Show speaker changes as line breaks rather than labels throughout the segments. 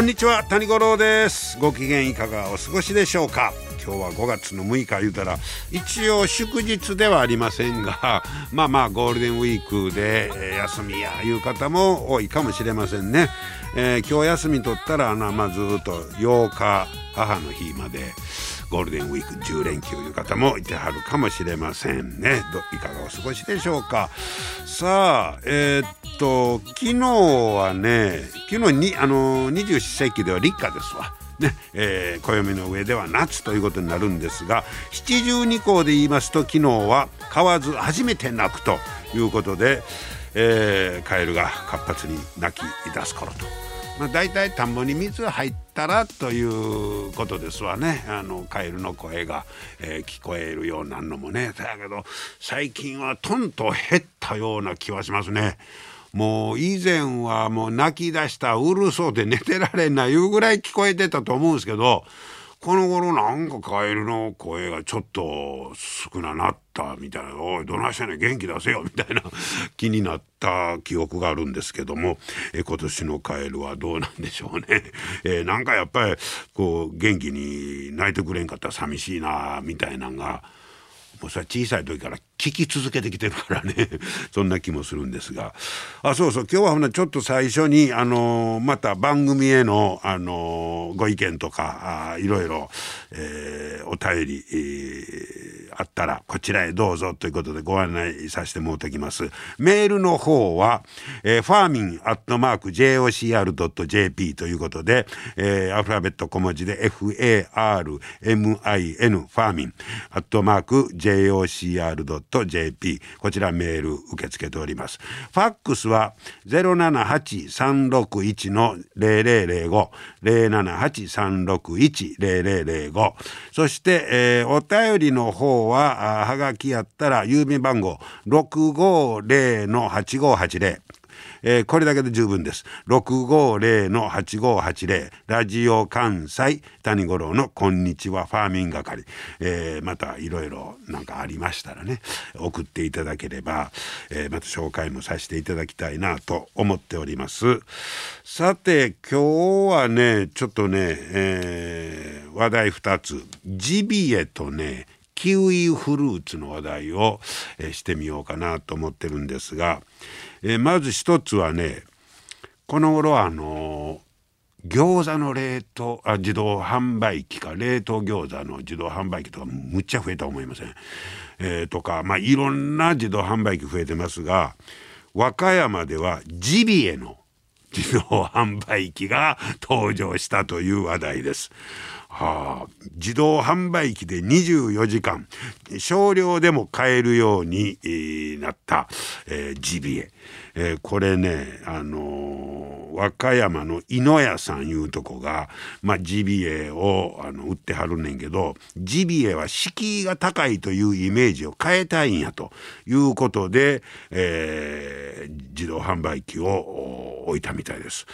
こんにちは谷五郎です。ご機嫌いかがお過ごしでしょうか？今日は5月の6日言うたら一応祝日ではありませんが まあまあゴールデンウィークで、休みやいう方も多いかもしれませんね、えー、今日休み取ったらあのまあ、ずっと8日母の日までゴールデンウィーク10連休いう方もいてはるかもしれませんね。どいかがお過ごしでしょうか。さあえー、っと昨日はね昨日にあの二十四節気では立夏ですわ。ねえー、暦の上では夏ということになるんですが七十二項で言いますと昨日は買わず初めて鳴くということで、えー、カエルが活発に鳴き出す頃と。まあ、大体田んぼに水入ったらということですわねあのカエルの声が、えー、聞こえるようなのもねだけど最近はとんと減ったような気はしますね。もう以前はもう泣き出したうるそうで寝てられんないうぐらい聞こえてたと思うんですけどこの頃なんかカエルの声がちょっと少ななったみたいな「おいどないしてんね元気出せよ」みたいな 気になった記憶があるんですけどもえ今年のカエルはどうなんでしょうね。え、なんかやっぱりこう元気に泣いてくれんかったら寂しいなみたいなのが。もうそれ小さい時から聞き続けてきてるからね。そんな気もするんですが。あそうそう。今日はほなちょっと最初にあのまた番組へのあのご意見とかあいろいろ、えー、お便り、えー、あったらこちらへどうぞということでご案内させてもらってきます。メールの方は、えー、ファーミンアットマーク JOCR.jp ということで、えー、アルファベット小文字で FARMIN ファーミンアットマーク JOCR.jp .jp こちらメール受け付けております。ファックスは078-361の0005 078-361-0005そして、えー、お便りの方ははがきやったら郵便番号650の8580えー、これだけで十分です。650-8580ラジオ関西谷五郎のこんにちはファーミン係、えー、またいろいろなんかありましたらね送っていただければ、えー、また紹介もさせていただきたいなと思っております。さて今日はねちょっとね、えー、話題2つジビエとねキウイフルーツの話題を、えー、してみようかなと思ってるんですが、えー、まず一つはねこの頃あの餃子の冷凍あ自動販売機か冷凍餃子の自動販売機とかむっちゃ増えた思いません、えー、とかまあいろんな自動販売機増えてますが和歌山ではジビエの自動販売機が登場したという話題です。はあ、自動販売機で24時間少量でも買えるように、なった、えー、ジビエ、えー、これねあの和歌山の井野屋さんいうとこが、まあ、ジビエをあの売ってはるねんけどジビエは敷居が高いというイメージを変えたいんやということで、えー、自動販売機を置いたみたいです。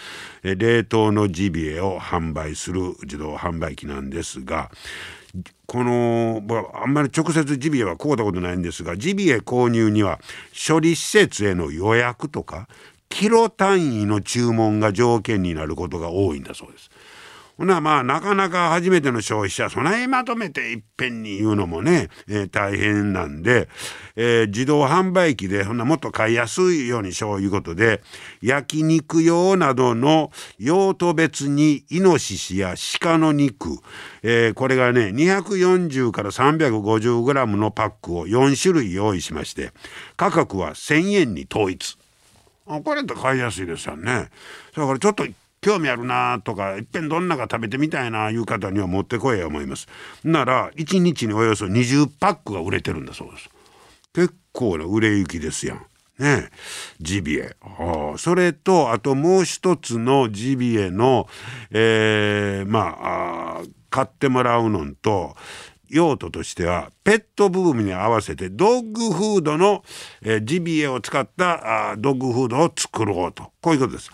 冷凍のジビエを販売する自動販売機なんですがこのあんまり直接ジビエは買うたことないんですがジビエ購入には処理施設への予約とかキロ単位の注文が条件になることが多いんだそうです。ほなまあなかなか初めての消費者そないまとめていっぺんに言うのもね、えー、大変なんで、えー、自動販売機でほなもっと買いやすいようにしよういうことで焼肉用などの用途別にイノシシや鹿の肉、えー、これがね240から 350g のパックを4種類用意しまして価格は1,000円に統一。これって買いやすいですよね。だからちょっと興味あるなとかいっぺんどんなか食べてみたいないう方には持ってこいや思います。なら1日におよそ20パックが売れてるんだそうです。結構な売れ行きですやん。ね。ジビエ、はあ、それとあともう一つのジビエの、えー、まあ買ってもらうのと用途としてはペットブームに合わせてドッグフードの、えー、ジビエを使ったあドッグフードを作ろうとこういうことです。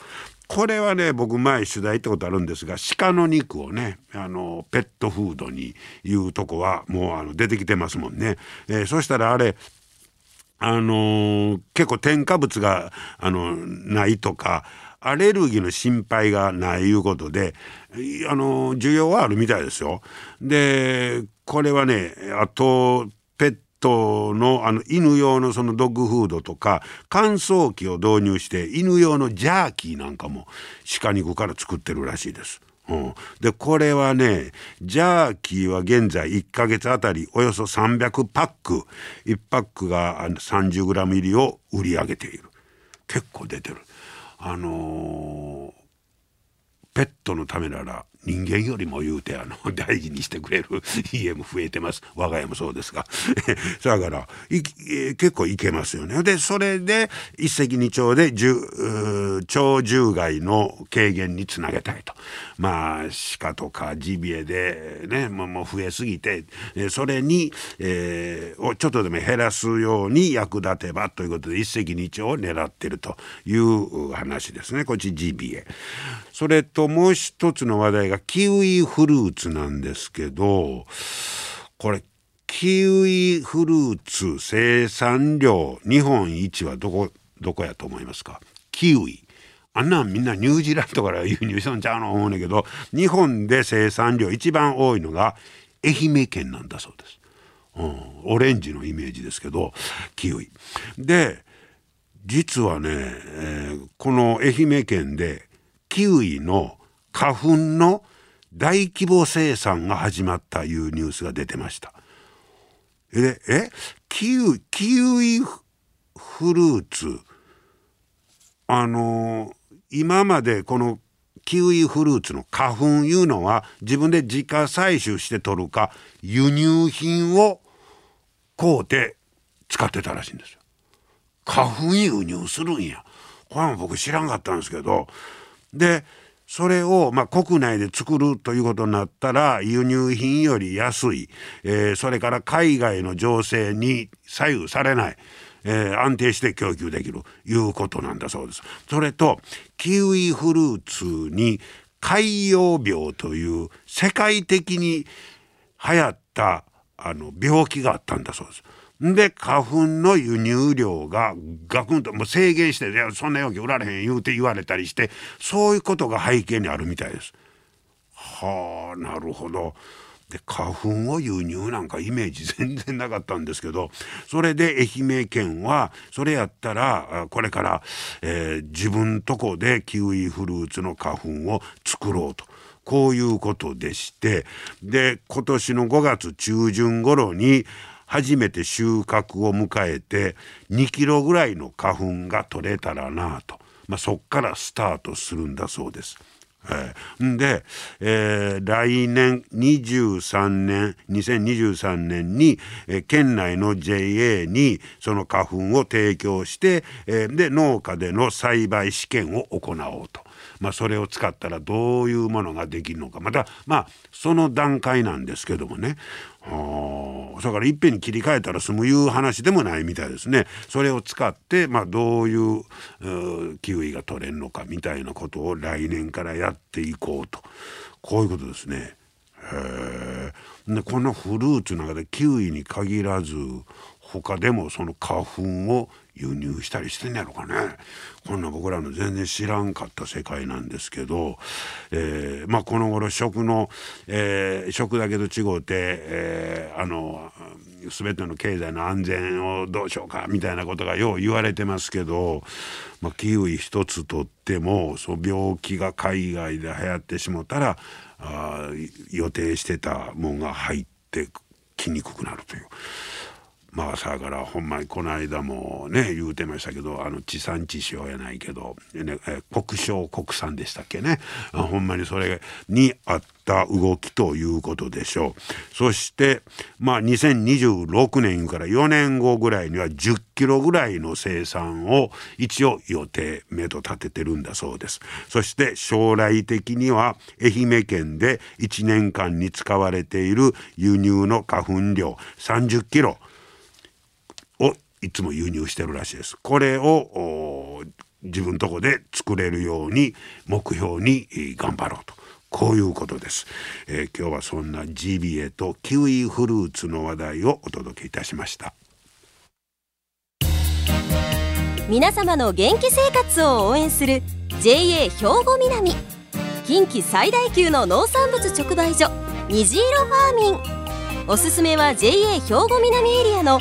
これはね僕前取材行ったことあるんですが鹿の肉をねあのペットフードにいうとこはもうあの出てきてますもんね。えー、そしたらあれあのー、結構添加物があのないとかアレルギーの心配がないいうことであの需要はあるみたいですよ。でこれはねあとペットのあの犬用のそのドッグフードとか乾燥機を導入して犬用のジャーキーなんかも鹿肉から作ってるらしいです。うん、でこれはねジャーキーは現在1ヶ月あたりおよそ300パック。1パックが 30g 入りを売り上げている。結構出てる。あのー、ペットのためなら人間よりも言うてあの 大事にしてくれる 家も増えてます。我が家もそうですが。だから、結構いけますよね。でそれで一石二鳥で鳥獣害の軽減につなげたいと。まあ鹿とかジビエでねもう増えすぎてそれに、えー、をちょっとでも減らすように役立てばということで一石二鳥を狙ってるという話ですね。こっちジビエ。それともう一つの話題がキウイフルーツなんですけどこれキウイフルーツ生産量日本一はどこどこやと思いますか？キウイあんなんみんなニュージーランドから輸入しとんちゃうの思うねんけど日本で生産量一番多いのが愛媛県なんだそうです。うん、オレンジのイメージですけどキウイ。で実はね、えー、この愛媛県でキウイの花粉の大規模生産が始まったいうニュースが出てました。でえキウキウイフルーツあの今までこのキウイフルーツの花粉いうのは自分で自家採取して取るか輸入品を買うて使ってたらしいんですよ。花粉輸入するんや。これも僕知らんかったんですけどでそれを、まあ、国内で作るということになったら輸入品より安い、えー、それから海外の情勢に左右されない、えー、安定して供給できるいうことなんだそうです。それとキウイフルーツに海洋病という世界的に流行ったあの病気があったんだそうです。で花粉の輸入量がガクンともう制限して「いやそんな容器売られへん」言うて言われたりしてそういうことが背景にあるみたいです。はあなるほど。で花粉を輸入なんかイメージ全然なかったんですけどそれで愛媛県はそれやったらこれから、えー、自分とこでキウイフルーツの花粉を作ろうと。こういうことでしてで今年の5月中旬頃に初めて収穫を迎えて2キロぐらいの花粉が取れたらなと、まあ、そっからスタートするんだそうです。えー、で、えー、来年23年2023年に、えー、県内の JA にその花粉を提供して、えー、で農家での栽培試験を行おうと。まあ、それを使ったらどういうものができるのかまたまあその段階なんですけどもねだからいっぺんに切り替えたら済むいう話でもないみたいですね。それを使って、まあ、どういうキウイが取れるのかみたいなことを来年からやっていこうとこういうことですね。へでこのフルーツの中でキウイに限らず他でもその花粉を輸入したりしてんやろかねこんな僕らの全然知らんかった世界なんですけど、えー、まあこの頃食の、えー、食だけと違うて、えー、あの全ての経済の安全をどうしようかみたいなことがよう言われてますけど、まあ、キウイ一つとってもそ病気が海外で流行ってしもたらあ予定してたもんが入ってきにくくなるという。まあさからほんまにこの間もね言うてましたけどあの地産地消やないけど、ね、国消国産でしたっけね、ほんまにそれにあった動きということでしょう。そしてまあ2026年から4年後ぐらいには10キロぐらいの生産を一応予定目と立ててるんだそうです。そして将来的には愛媛県で1年間に使われている輸入の花粉量30キロ。いつも輸入してるらしいです。これを自分とこで作れるように目標に頑張ろうと。こういうことです、えー、今日はそんなジビエとキウイフルーツの話題をお届けいたしました
皆様の元気生活を応援する JA 兵庫南近畿最大級の農産物直売所虹色ファーミンおすすめは JA 兵庫南エリアの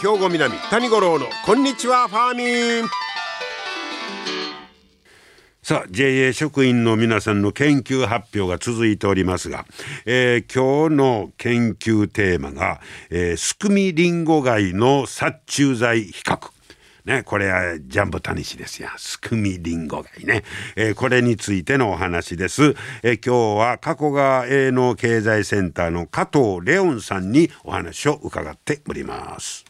兵庫南谷五郎のこんにちはファーミンさあ JA 職員の皆さんの研究発表が続いておりますが、えー、今日の研究テーマが、えー、スクミリンゴ貝の殺虫剤比較ね、これはジャンボタニシですよ。スクミリンゴ貝ね、えー、これについてのお話です。えー、今日は加古川営農経済センターの加藤レオンさんにお話を伺っております。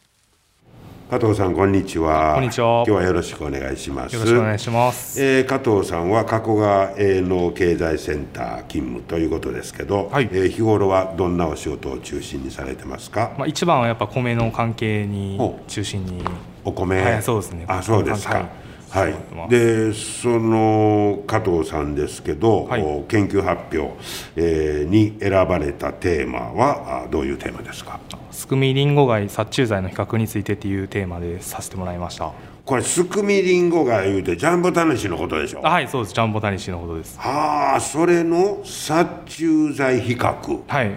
加藤さんこんにちは。
こんにちは。
今日はよろしくお願いします。
よろしくお願いします。
えー、加藤さんは加古川営農経済センター勤務ということですけど、はい、えー、日頃はどんなお仕事を中心にされてますか？
まあ一番はやっぱ米の関係に中心に。
お米。
はい、そうですね。
あ、そうですか。はい、でその加藤さんですけど、はい、研究発表、えー、に選ばれたテーマはどういうテーマですか？
スクミリンゴ貝殺虫剤の比較についてっていうテーマでさせてもらいました。
これスクミリンゴ貝いうてジャンボタニシのことでしょ？
はいそうです。ジャンボタニシのことです。
はあそれの殺虫剤比較。
はい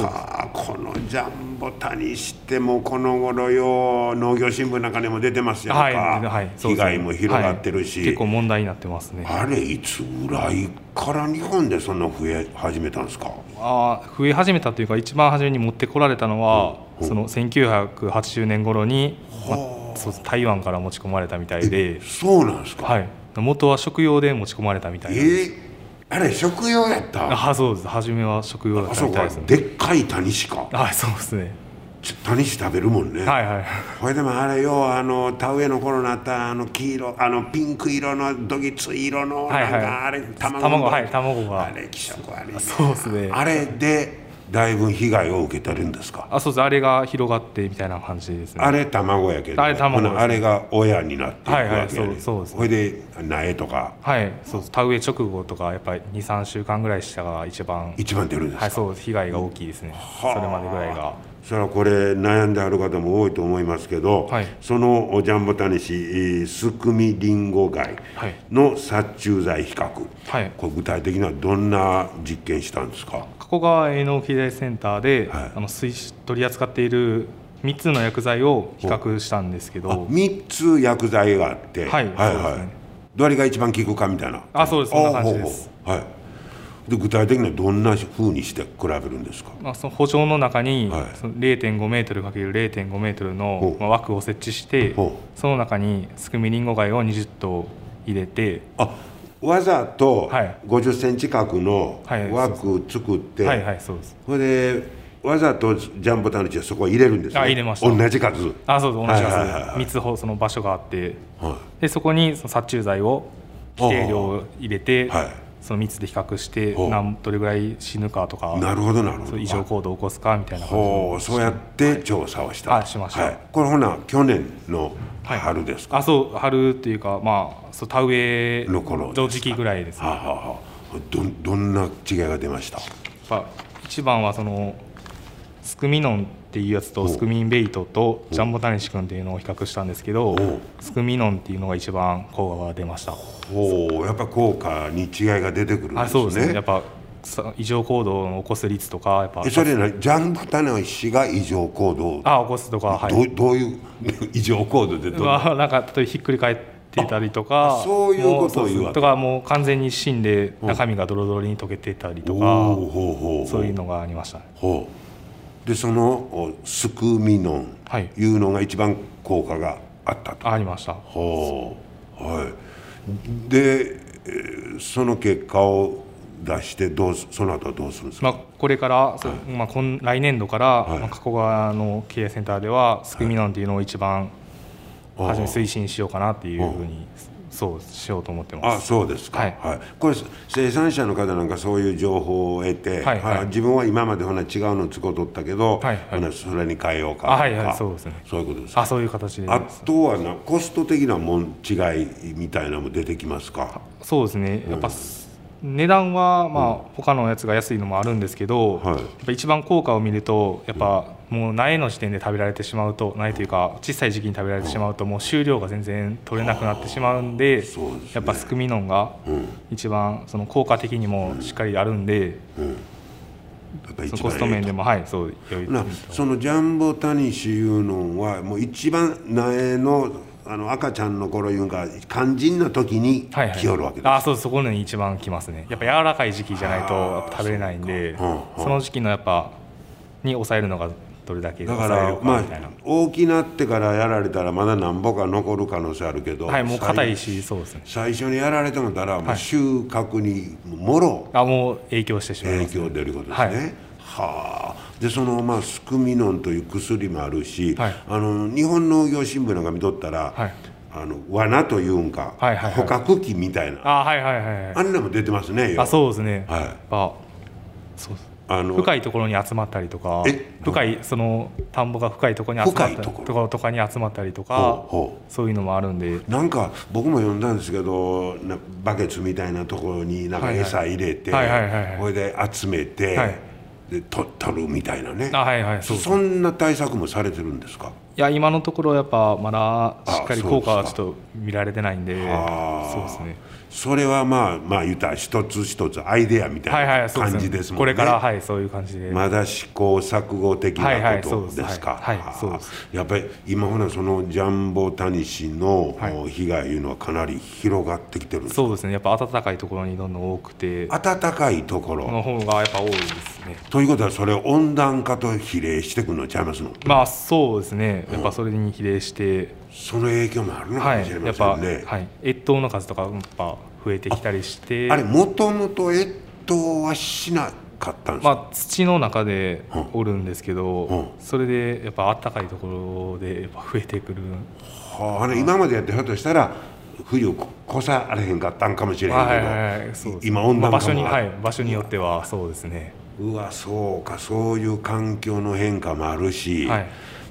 はあこのジャンボタニシってもこの頃よ農業新聞なんかにも出てますやんか、はいはい、被害も広がってるし、
はい、結構問題になってますね。
あれいつぐらいから日本でそんな増え始めたんですか？
あ増え始めたというか一番初めに持ってこられたのは、うん、その1980年頃に、まあ、そう台湾から持ち込まれたみたいで。
そうなんですか、
はい、元は食用で持ち込まれたみたいな
んです、えーあれ食用やった？
あそうです。初めは食用だったみたいです、ね、
でっかいタニシか。
あそうですね。
タニシ食べるもんね。
はいはい
これでもあれよあの田植えの頃になったあの黄色あのピンク色のどぎつ色のなんかあれ、
卵卵はい卵が。
あれ気色悪い
そうですね。
あれでだいぶ被害を受けてるんですか？
あそうです。あれが広がってみたいな感じですね。
あれ卵やけど
あれ卵、
ね、あれが親になっていくわけや、ね、
はいはいそうそうです、
ね、れで苗とか？
はいそう田植え直後とかやっぱり23週間ぐらいしたが一番
一番出るんですか？
はいそう被害が大きいですね、うん、それまでぐらいが。
それはこれ悩んである方も多いと思いますけど、はい、そのジャンボタニシスクミリンゴ貝の殺虫剤比較、はい、これ具体的にはどんな実験したんですか？
加古川営農機材センターで、はい、あの取り扱っている3つの薬剤を比較したんですけど。
3つ薬剤があって、
はい、はいはい、ね、
どれが一番効くかみたいな。
あそうです。そんな感じです。
はい。で具体的にはどんなふうにして比べるんですか、
まあ、その補助の中に、はい、0.5メートル ×0.5 メートルの、まあ、枠を設置してその中にスクミリンゴ貝を20頭入れて
あわざと50センチ角の枠作って、
はいはいそうです。
それでわざとジャンボタヌチはそこ入れるんですね。
あ入れました。
同じ数。
あそうです。同じ数、はいはい、3つその場所があって、はい、でそこにその殺虫剤を規定量入れて、はい。その密で比較して何どれぐらい死ぬかとか
なるほどなるほど。
異常行動を起こすかみたいな感
じそうやって調査をした、
はい、しました、はい、
これほな去年の春です
あそう春っていうかまあそう田植えの頃時期ぐらいですね。はあは
あ、どどんな違いが出ました？
一番はそのスクミノンっていうやつとスクミンベイトとジャンボタニシ君っていうのを比較したんですけどスクミノンっていうのが一番効果が出ました。
おやっぱ効果に違いが出てくるんですね。あ
そうですね。やっぱ異常行動を起こす率とかやっぱ
それなジャンボタニシが異常行動。
あ起こすとか
はい。どどういう異常行動でどう、
まあ、なんか例えばひっくり返ってたりとか
そういうことを言うわ
け。とかもう完全に死んで中身がドロドロに溶けてたりとか、そういうのがありました、ね、ほ
う。でそのスクミノンい。うのが一番効果があったと、
はい、ありました。
ほう。はい。でその結果を出してどうその後はどうするんですか、
まあ、これから、はい、まあ、今来年度から、はい、まあ、加古川の経営センターではスクミノンっていうのを一番初め推進しようかなっていうふうにそうしようと思ってます。
あそうですか、はい、はい、これ生産者の方なんかそういう情報を得て、はいはい、自分は今までほな違うの使うとったけど、はいはい、それに変えようか
はいはいそうですね。
そういうことですあ
そういう形で。
あとはなコスト的なもん違いみたいなのも出てきますか？
そうですね。やっぱ、うん値段はまあ他のやつが安いのもあるんですけど、はい、やっぱ一番効果を見るとやっぱもう苗の時点で食べられてしまうと苗というか小さい時期に食べられてしまうともう収量が全然取れなくなってしまうんでやっぱスクミノンが一番その効果的にもしっかりあるんで。そのコスト面でもはいそう良い
そのジャンボタニシいうのはもう一番苗のあの赤ちゃんの頃いうか肝心な時に来よるわけです、はいはい、
あそうそこに一番来ますね。やっぱ柔らかい時期じゃないと食べれないんでその時期のやっぱに抑えるのがどれだけ
だからまあ大きなってからやられたらまだなんぼか残る可能性あるけど
はいもう硬いしそうですね。
最初にやられてもたらもう収穫にもろ、
あもう影響してしまい
ます、ね、影響出ることですね、はい、はあでそのまあスクミノンという薬もあるし、はい、あの日本農業新聞なんか見とったら、はい、あの罠というんか、はいはいはい、捕獲器みたいな。
あ,、はいはいはい、
あんなも出てますね
あそうですね、はい、あそうあの深いところに集まったりとか深いその田んぼが深いところに集まったりところ？とかに集まったりとかそういうのもあるんで。
なんか僕も読んだんですけどバケツみたいなところになんか餌入れてこれで集めて、はいで取取るみたいなね。
あ、はいはい、
そそんな対策もされてるんですか？
いや今のところやっぱまだしっかり効果はちょっと見られてないんでそうですね。
それはまあまあ言ったら一つ一つアイデアみたいな感じですもんね、
これからはいそういう感じで。
まだ試行錯誤的なことです。か？
はいそうです。
やっぱり今ほらそのジャンボタニシの被害いうのはかなり広がってきてる
そうですね。やっぱ暖かいところにどんどん多くて。
暖かいところ。
の方がやっぱ多いですね。
ということはそれ温暖化と比例してくるのちゃいますの？
まあそうですね。やっぱそれに比例して、
その影響もあるのかもしれませんね、はい、やっぱ、はい、
越冬の数とかやっぱ増えてきたりして。
あれもともと越冬はしなかったんです
か、まあ、土の中でおるんですけど、うん。うん、それでやっぱあったかいところでやっぱ増えてくる。
はあ、今までやってひょっとしたら冬越されへんかったんかもしれへんけど、はいはいはい、今温暖化も、まあ、場所に、
はい、場所によってはそうですね
うわそうかそういう環境の変化もあるし、はい、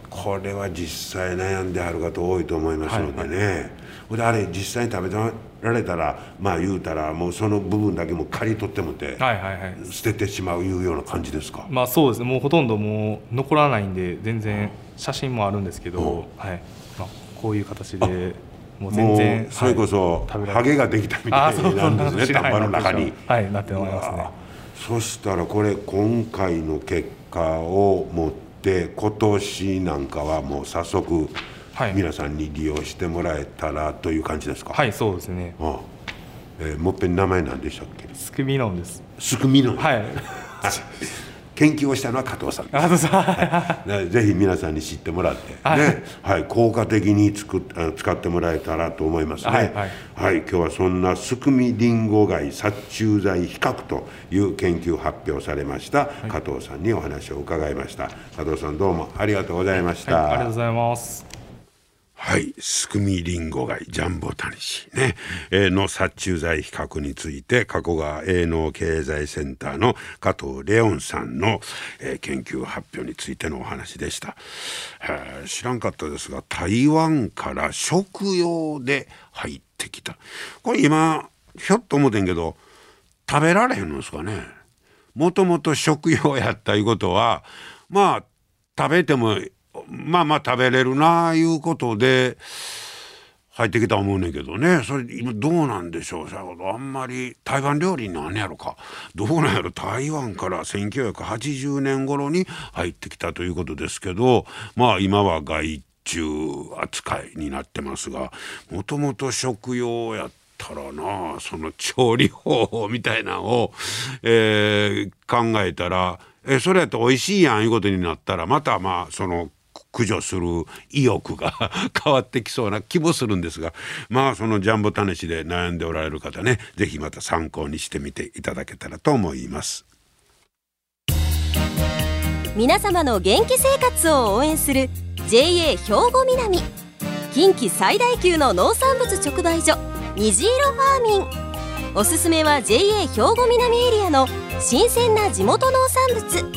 これは実際悩んではる方多いと思いますのでね、はいはい。であれ実際に食べられたらまあ言うたらもうその部分だけも刈り取ってもて、はいはいはい、捨ててしまういうような感じですか？
まあそうですね。もうほとんどもう残らないんで全然写真もあるんですけど、う。ん、はい。まあ、こういう形で
もう全然それこそ、はい、ハゲができたみたいなんですね田んぼの中に。
はいなってますね
そしたらこれ今回の結果をもって今年なんかはもう早速皆さんに利用してもらえたらという感じですか？
はいそうですね。ああ、
えー、もっぺん名前何でしたっけ？
スクミノンです。
スクミノン
はい
研究をしたのは加藤さん
加藤さん、は
い、ぜひ皆さんに知ってもらって、はい、ね。はい、効果的に作使ってもらえたらと思いますね。はい、はい。はい、今日はそんなスクミリンゴ害殺虫剤比較という研究発表されました、加藤さんにお話を伺いました。加藤さんどうもありがとうございました。
ありがとうございます。
はい、スクミリンゴ貝ジャンボタニシね、えー、の殺虫剤比較について加古川営農経済センターの加藤レオンさんの、えー、研究発表についてのお話でした、えー、知らんかったですが台湾から食用で入ってきた。これ今ひょっと思ってんけど食べられへんのですかね。もともと食用やったいうことはまあ食べてもまあまあ食べれるなあいうことで入ってきた思うねんけどね。それ今どうなんでしょう？あんまり台湾料理なんやろか？どうなんやろ？台湾から1980年頃に入ってきたということですけどまあ今は外注扱いになってますがもともと食用やったらなその調理方法みたいなのを、えー、考えたらえそれやって美味しいやんいうことになったらまたまあその駆除する意欲が 変わってきそうな気もするんですがまあそのジャンボタネシで悩んでおられる方ね是非また参考にしてみていただけたらと思います。
皆様の元気生活を応援する JA 兵庫南。近畿最大級の農産物直売所虹色ファーミン。おすすめは JA 兵庫南エリアの新鮮な地元農産物。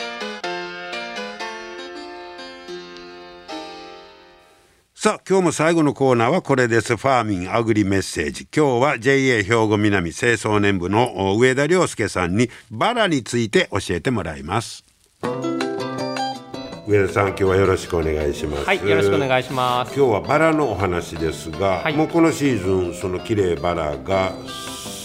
さあ今日も最後のコーナーはこれです。ファーミンアグリメッセージ。今日は JA 兵庫南清掃年部の上田亮介さんにバラについて教えてもらいます。上田さん今日はよろしくお願いします。
はいよろしくお願いします。
今日はバラのお話ですが、はい、もうこのシーズンその綺麗バラが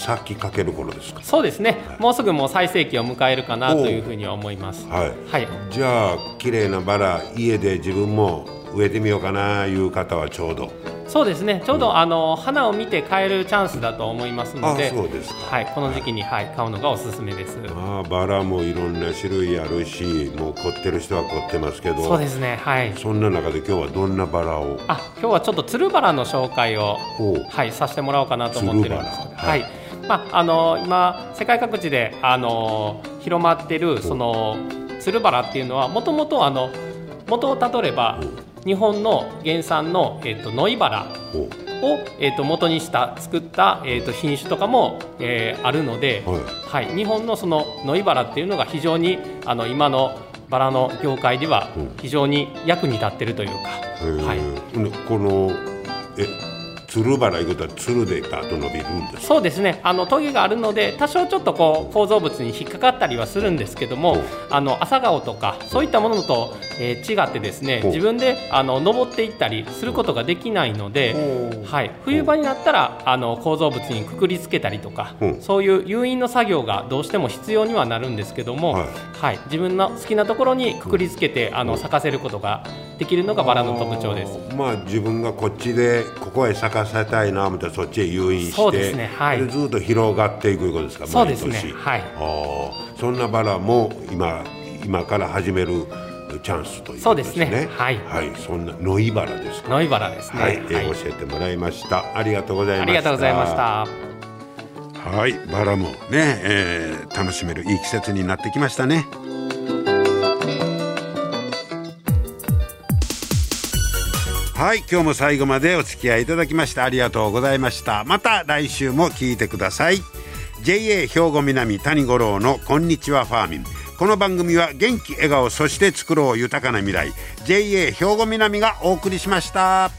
咲きかける頃ですか？
そうですね、はい、もうすぐもう最盛期を迎えるかなというふうには思います。
はい、はい、じゃあ綺麗なバラ家で自分も植えてみようかないう方はちょうど。
そうですね。ちょうど、うん、あの花を見て買えるチャンスだと思いますので
そうです
はい、この時期に、はい、買うのがおすすめです。
あバラもいろんな種類あるしもう凝ってる人は凝ってますけど。
そうですねはい。
そんな中で今日はどんなバラを？
あ今日はちょっとつるバラの紹介をはいさせてもらおうかなと思ってるんですはい、はい。まあ、あの今世界各地であの広まってるそのつるバラっていうのはもともとあの元をたどれば日本の原産の、えーと、ノイバラを、えーと、元にした作った、えーと、品種とかも、えー、あるので、はい、はい、日本のそのノイバラっていうのが非常にあの今のバラの業界では非常に役に立ってるというか。
はい、このえつるバラいうことはつるでガーッと伸びるんです
そうですね。あのトゲがあるので多少ちょっとこう構造物に引っかかったりはするんですけどもあの朝顔とかそういったものと、えー、違ってですね自分であの登っていったりすることができないので、はい、冬場になったらあの構造物にくくりつけたりとかそういう誘引の作業がどうしても必要にはなるんですけども、はい、はい、自分の好きなところにくくりつけてあの咲かせることができるのがバラの特徴です。
まあ自分がこっちでここへ咲かせたいな思ってそっちへ誘引してそうですね、はい、ずっと広がっていくことですか
そうですねはい
あそんなバラも今今から始めるチャンスということですね。
はい、
はい、そんなノイバラです
ノイバラですね。
はい、はい、教えてもらいました。ありがとうございました。
ありがとうございました。
はい、バラもね、えー、楽しめるいい季節になってきましたね。はい今日も最後までお付き合いいただきましてありがとうございました。また来週も聞いてください。JA 兵庫南谷五郎のこんにちはファーミン。この番組は元気笑顔そして作ろう豊かな未来。JA 兵庫南がお送りしました。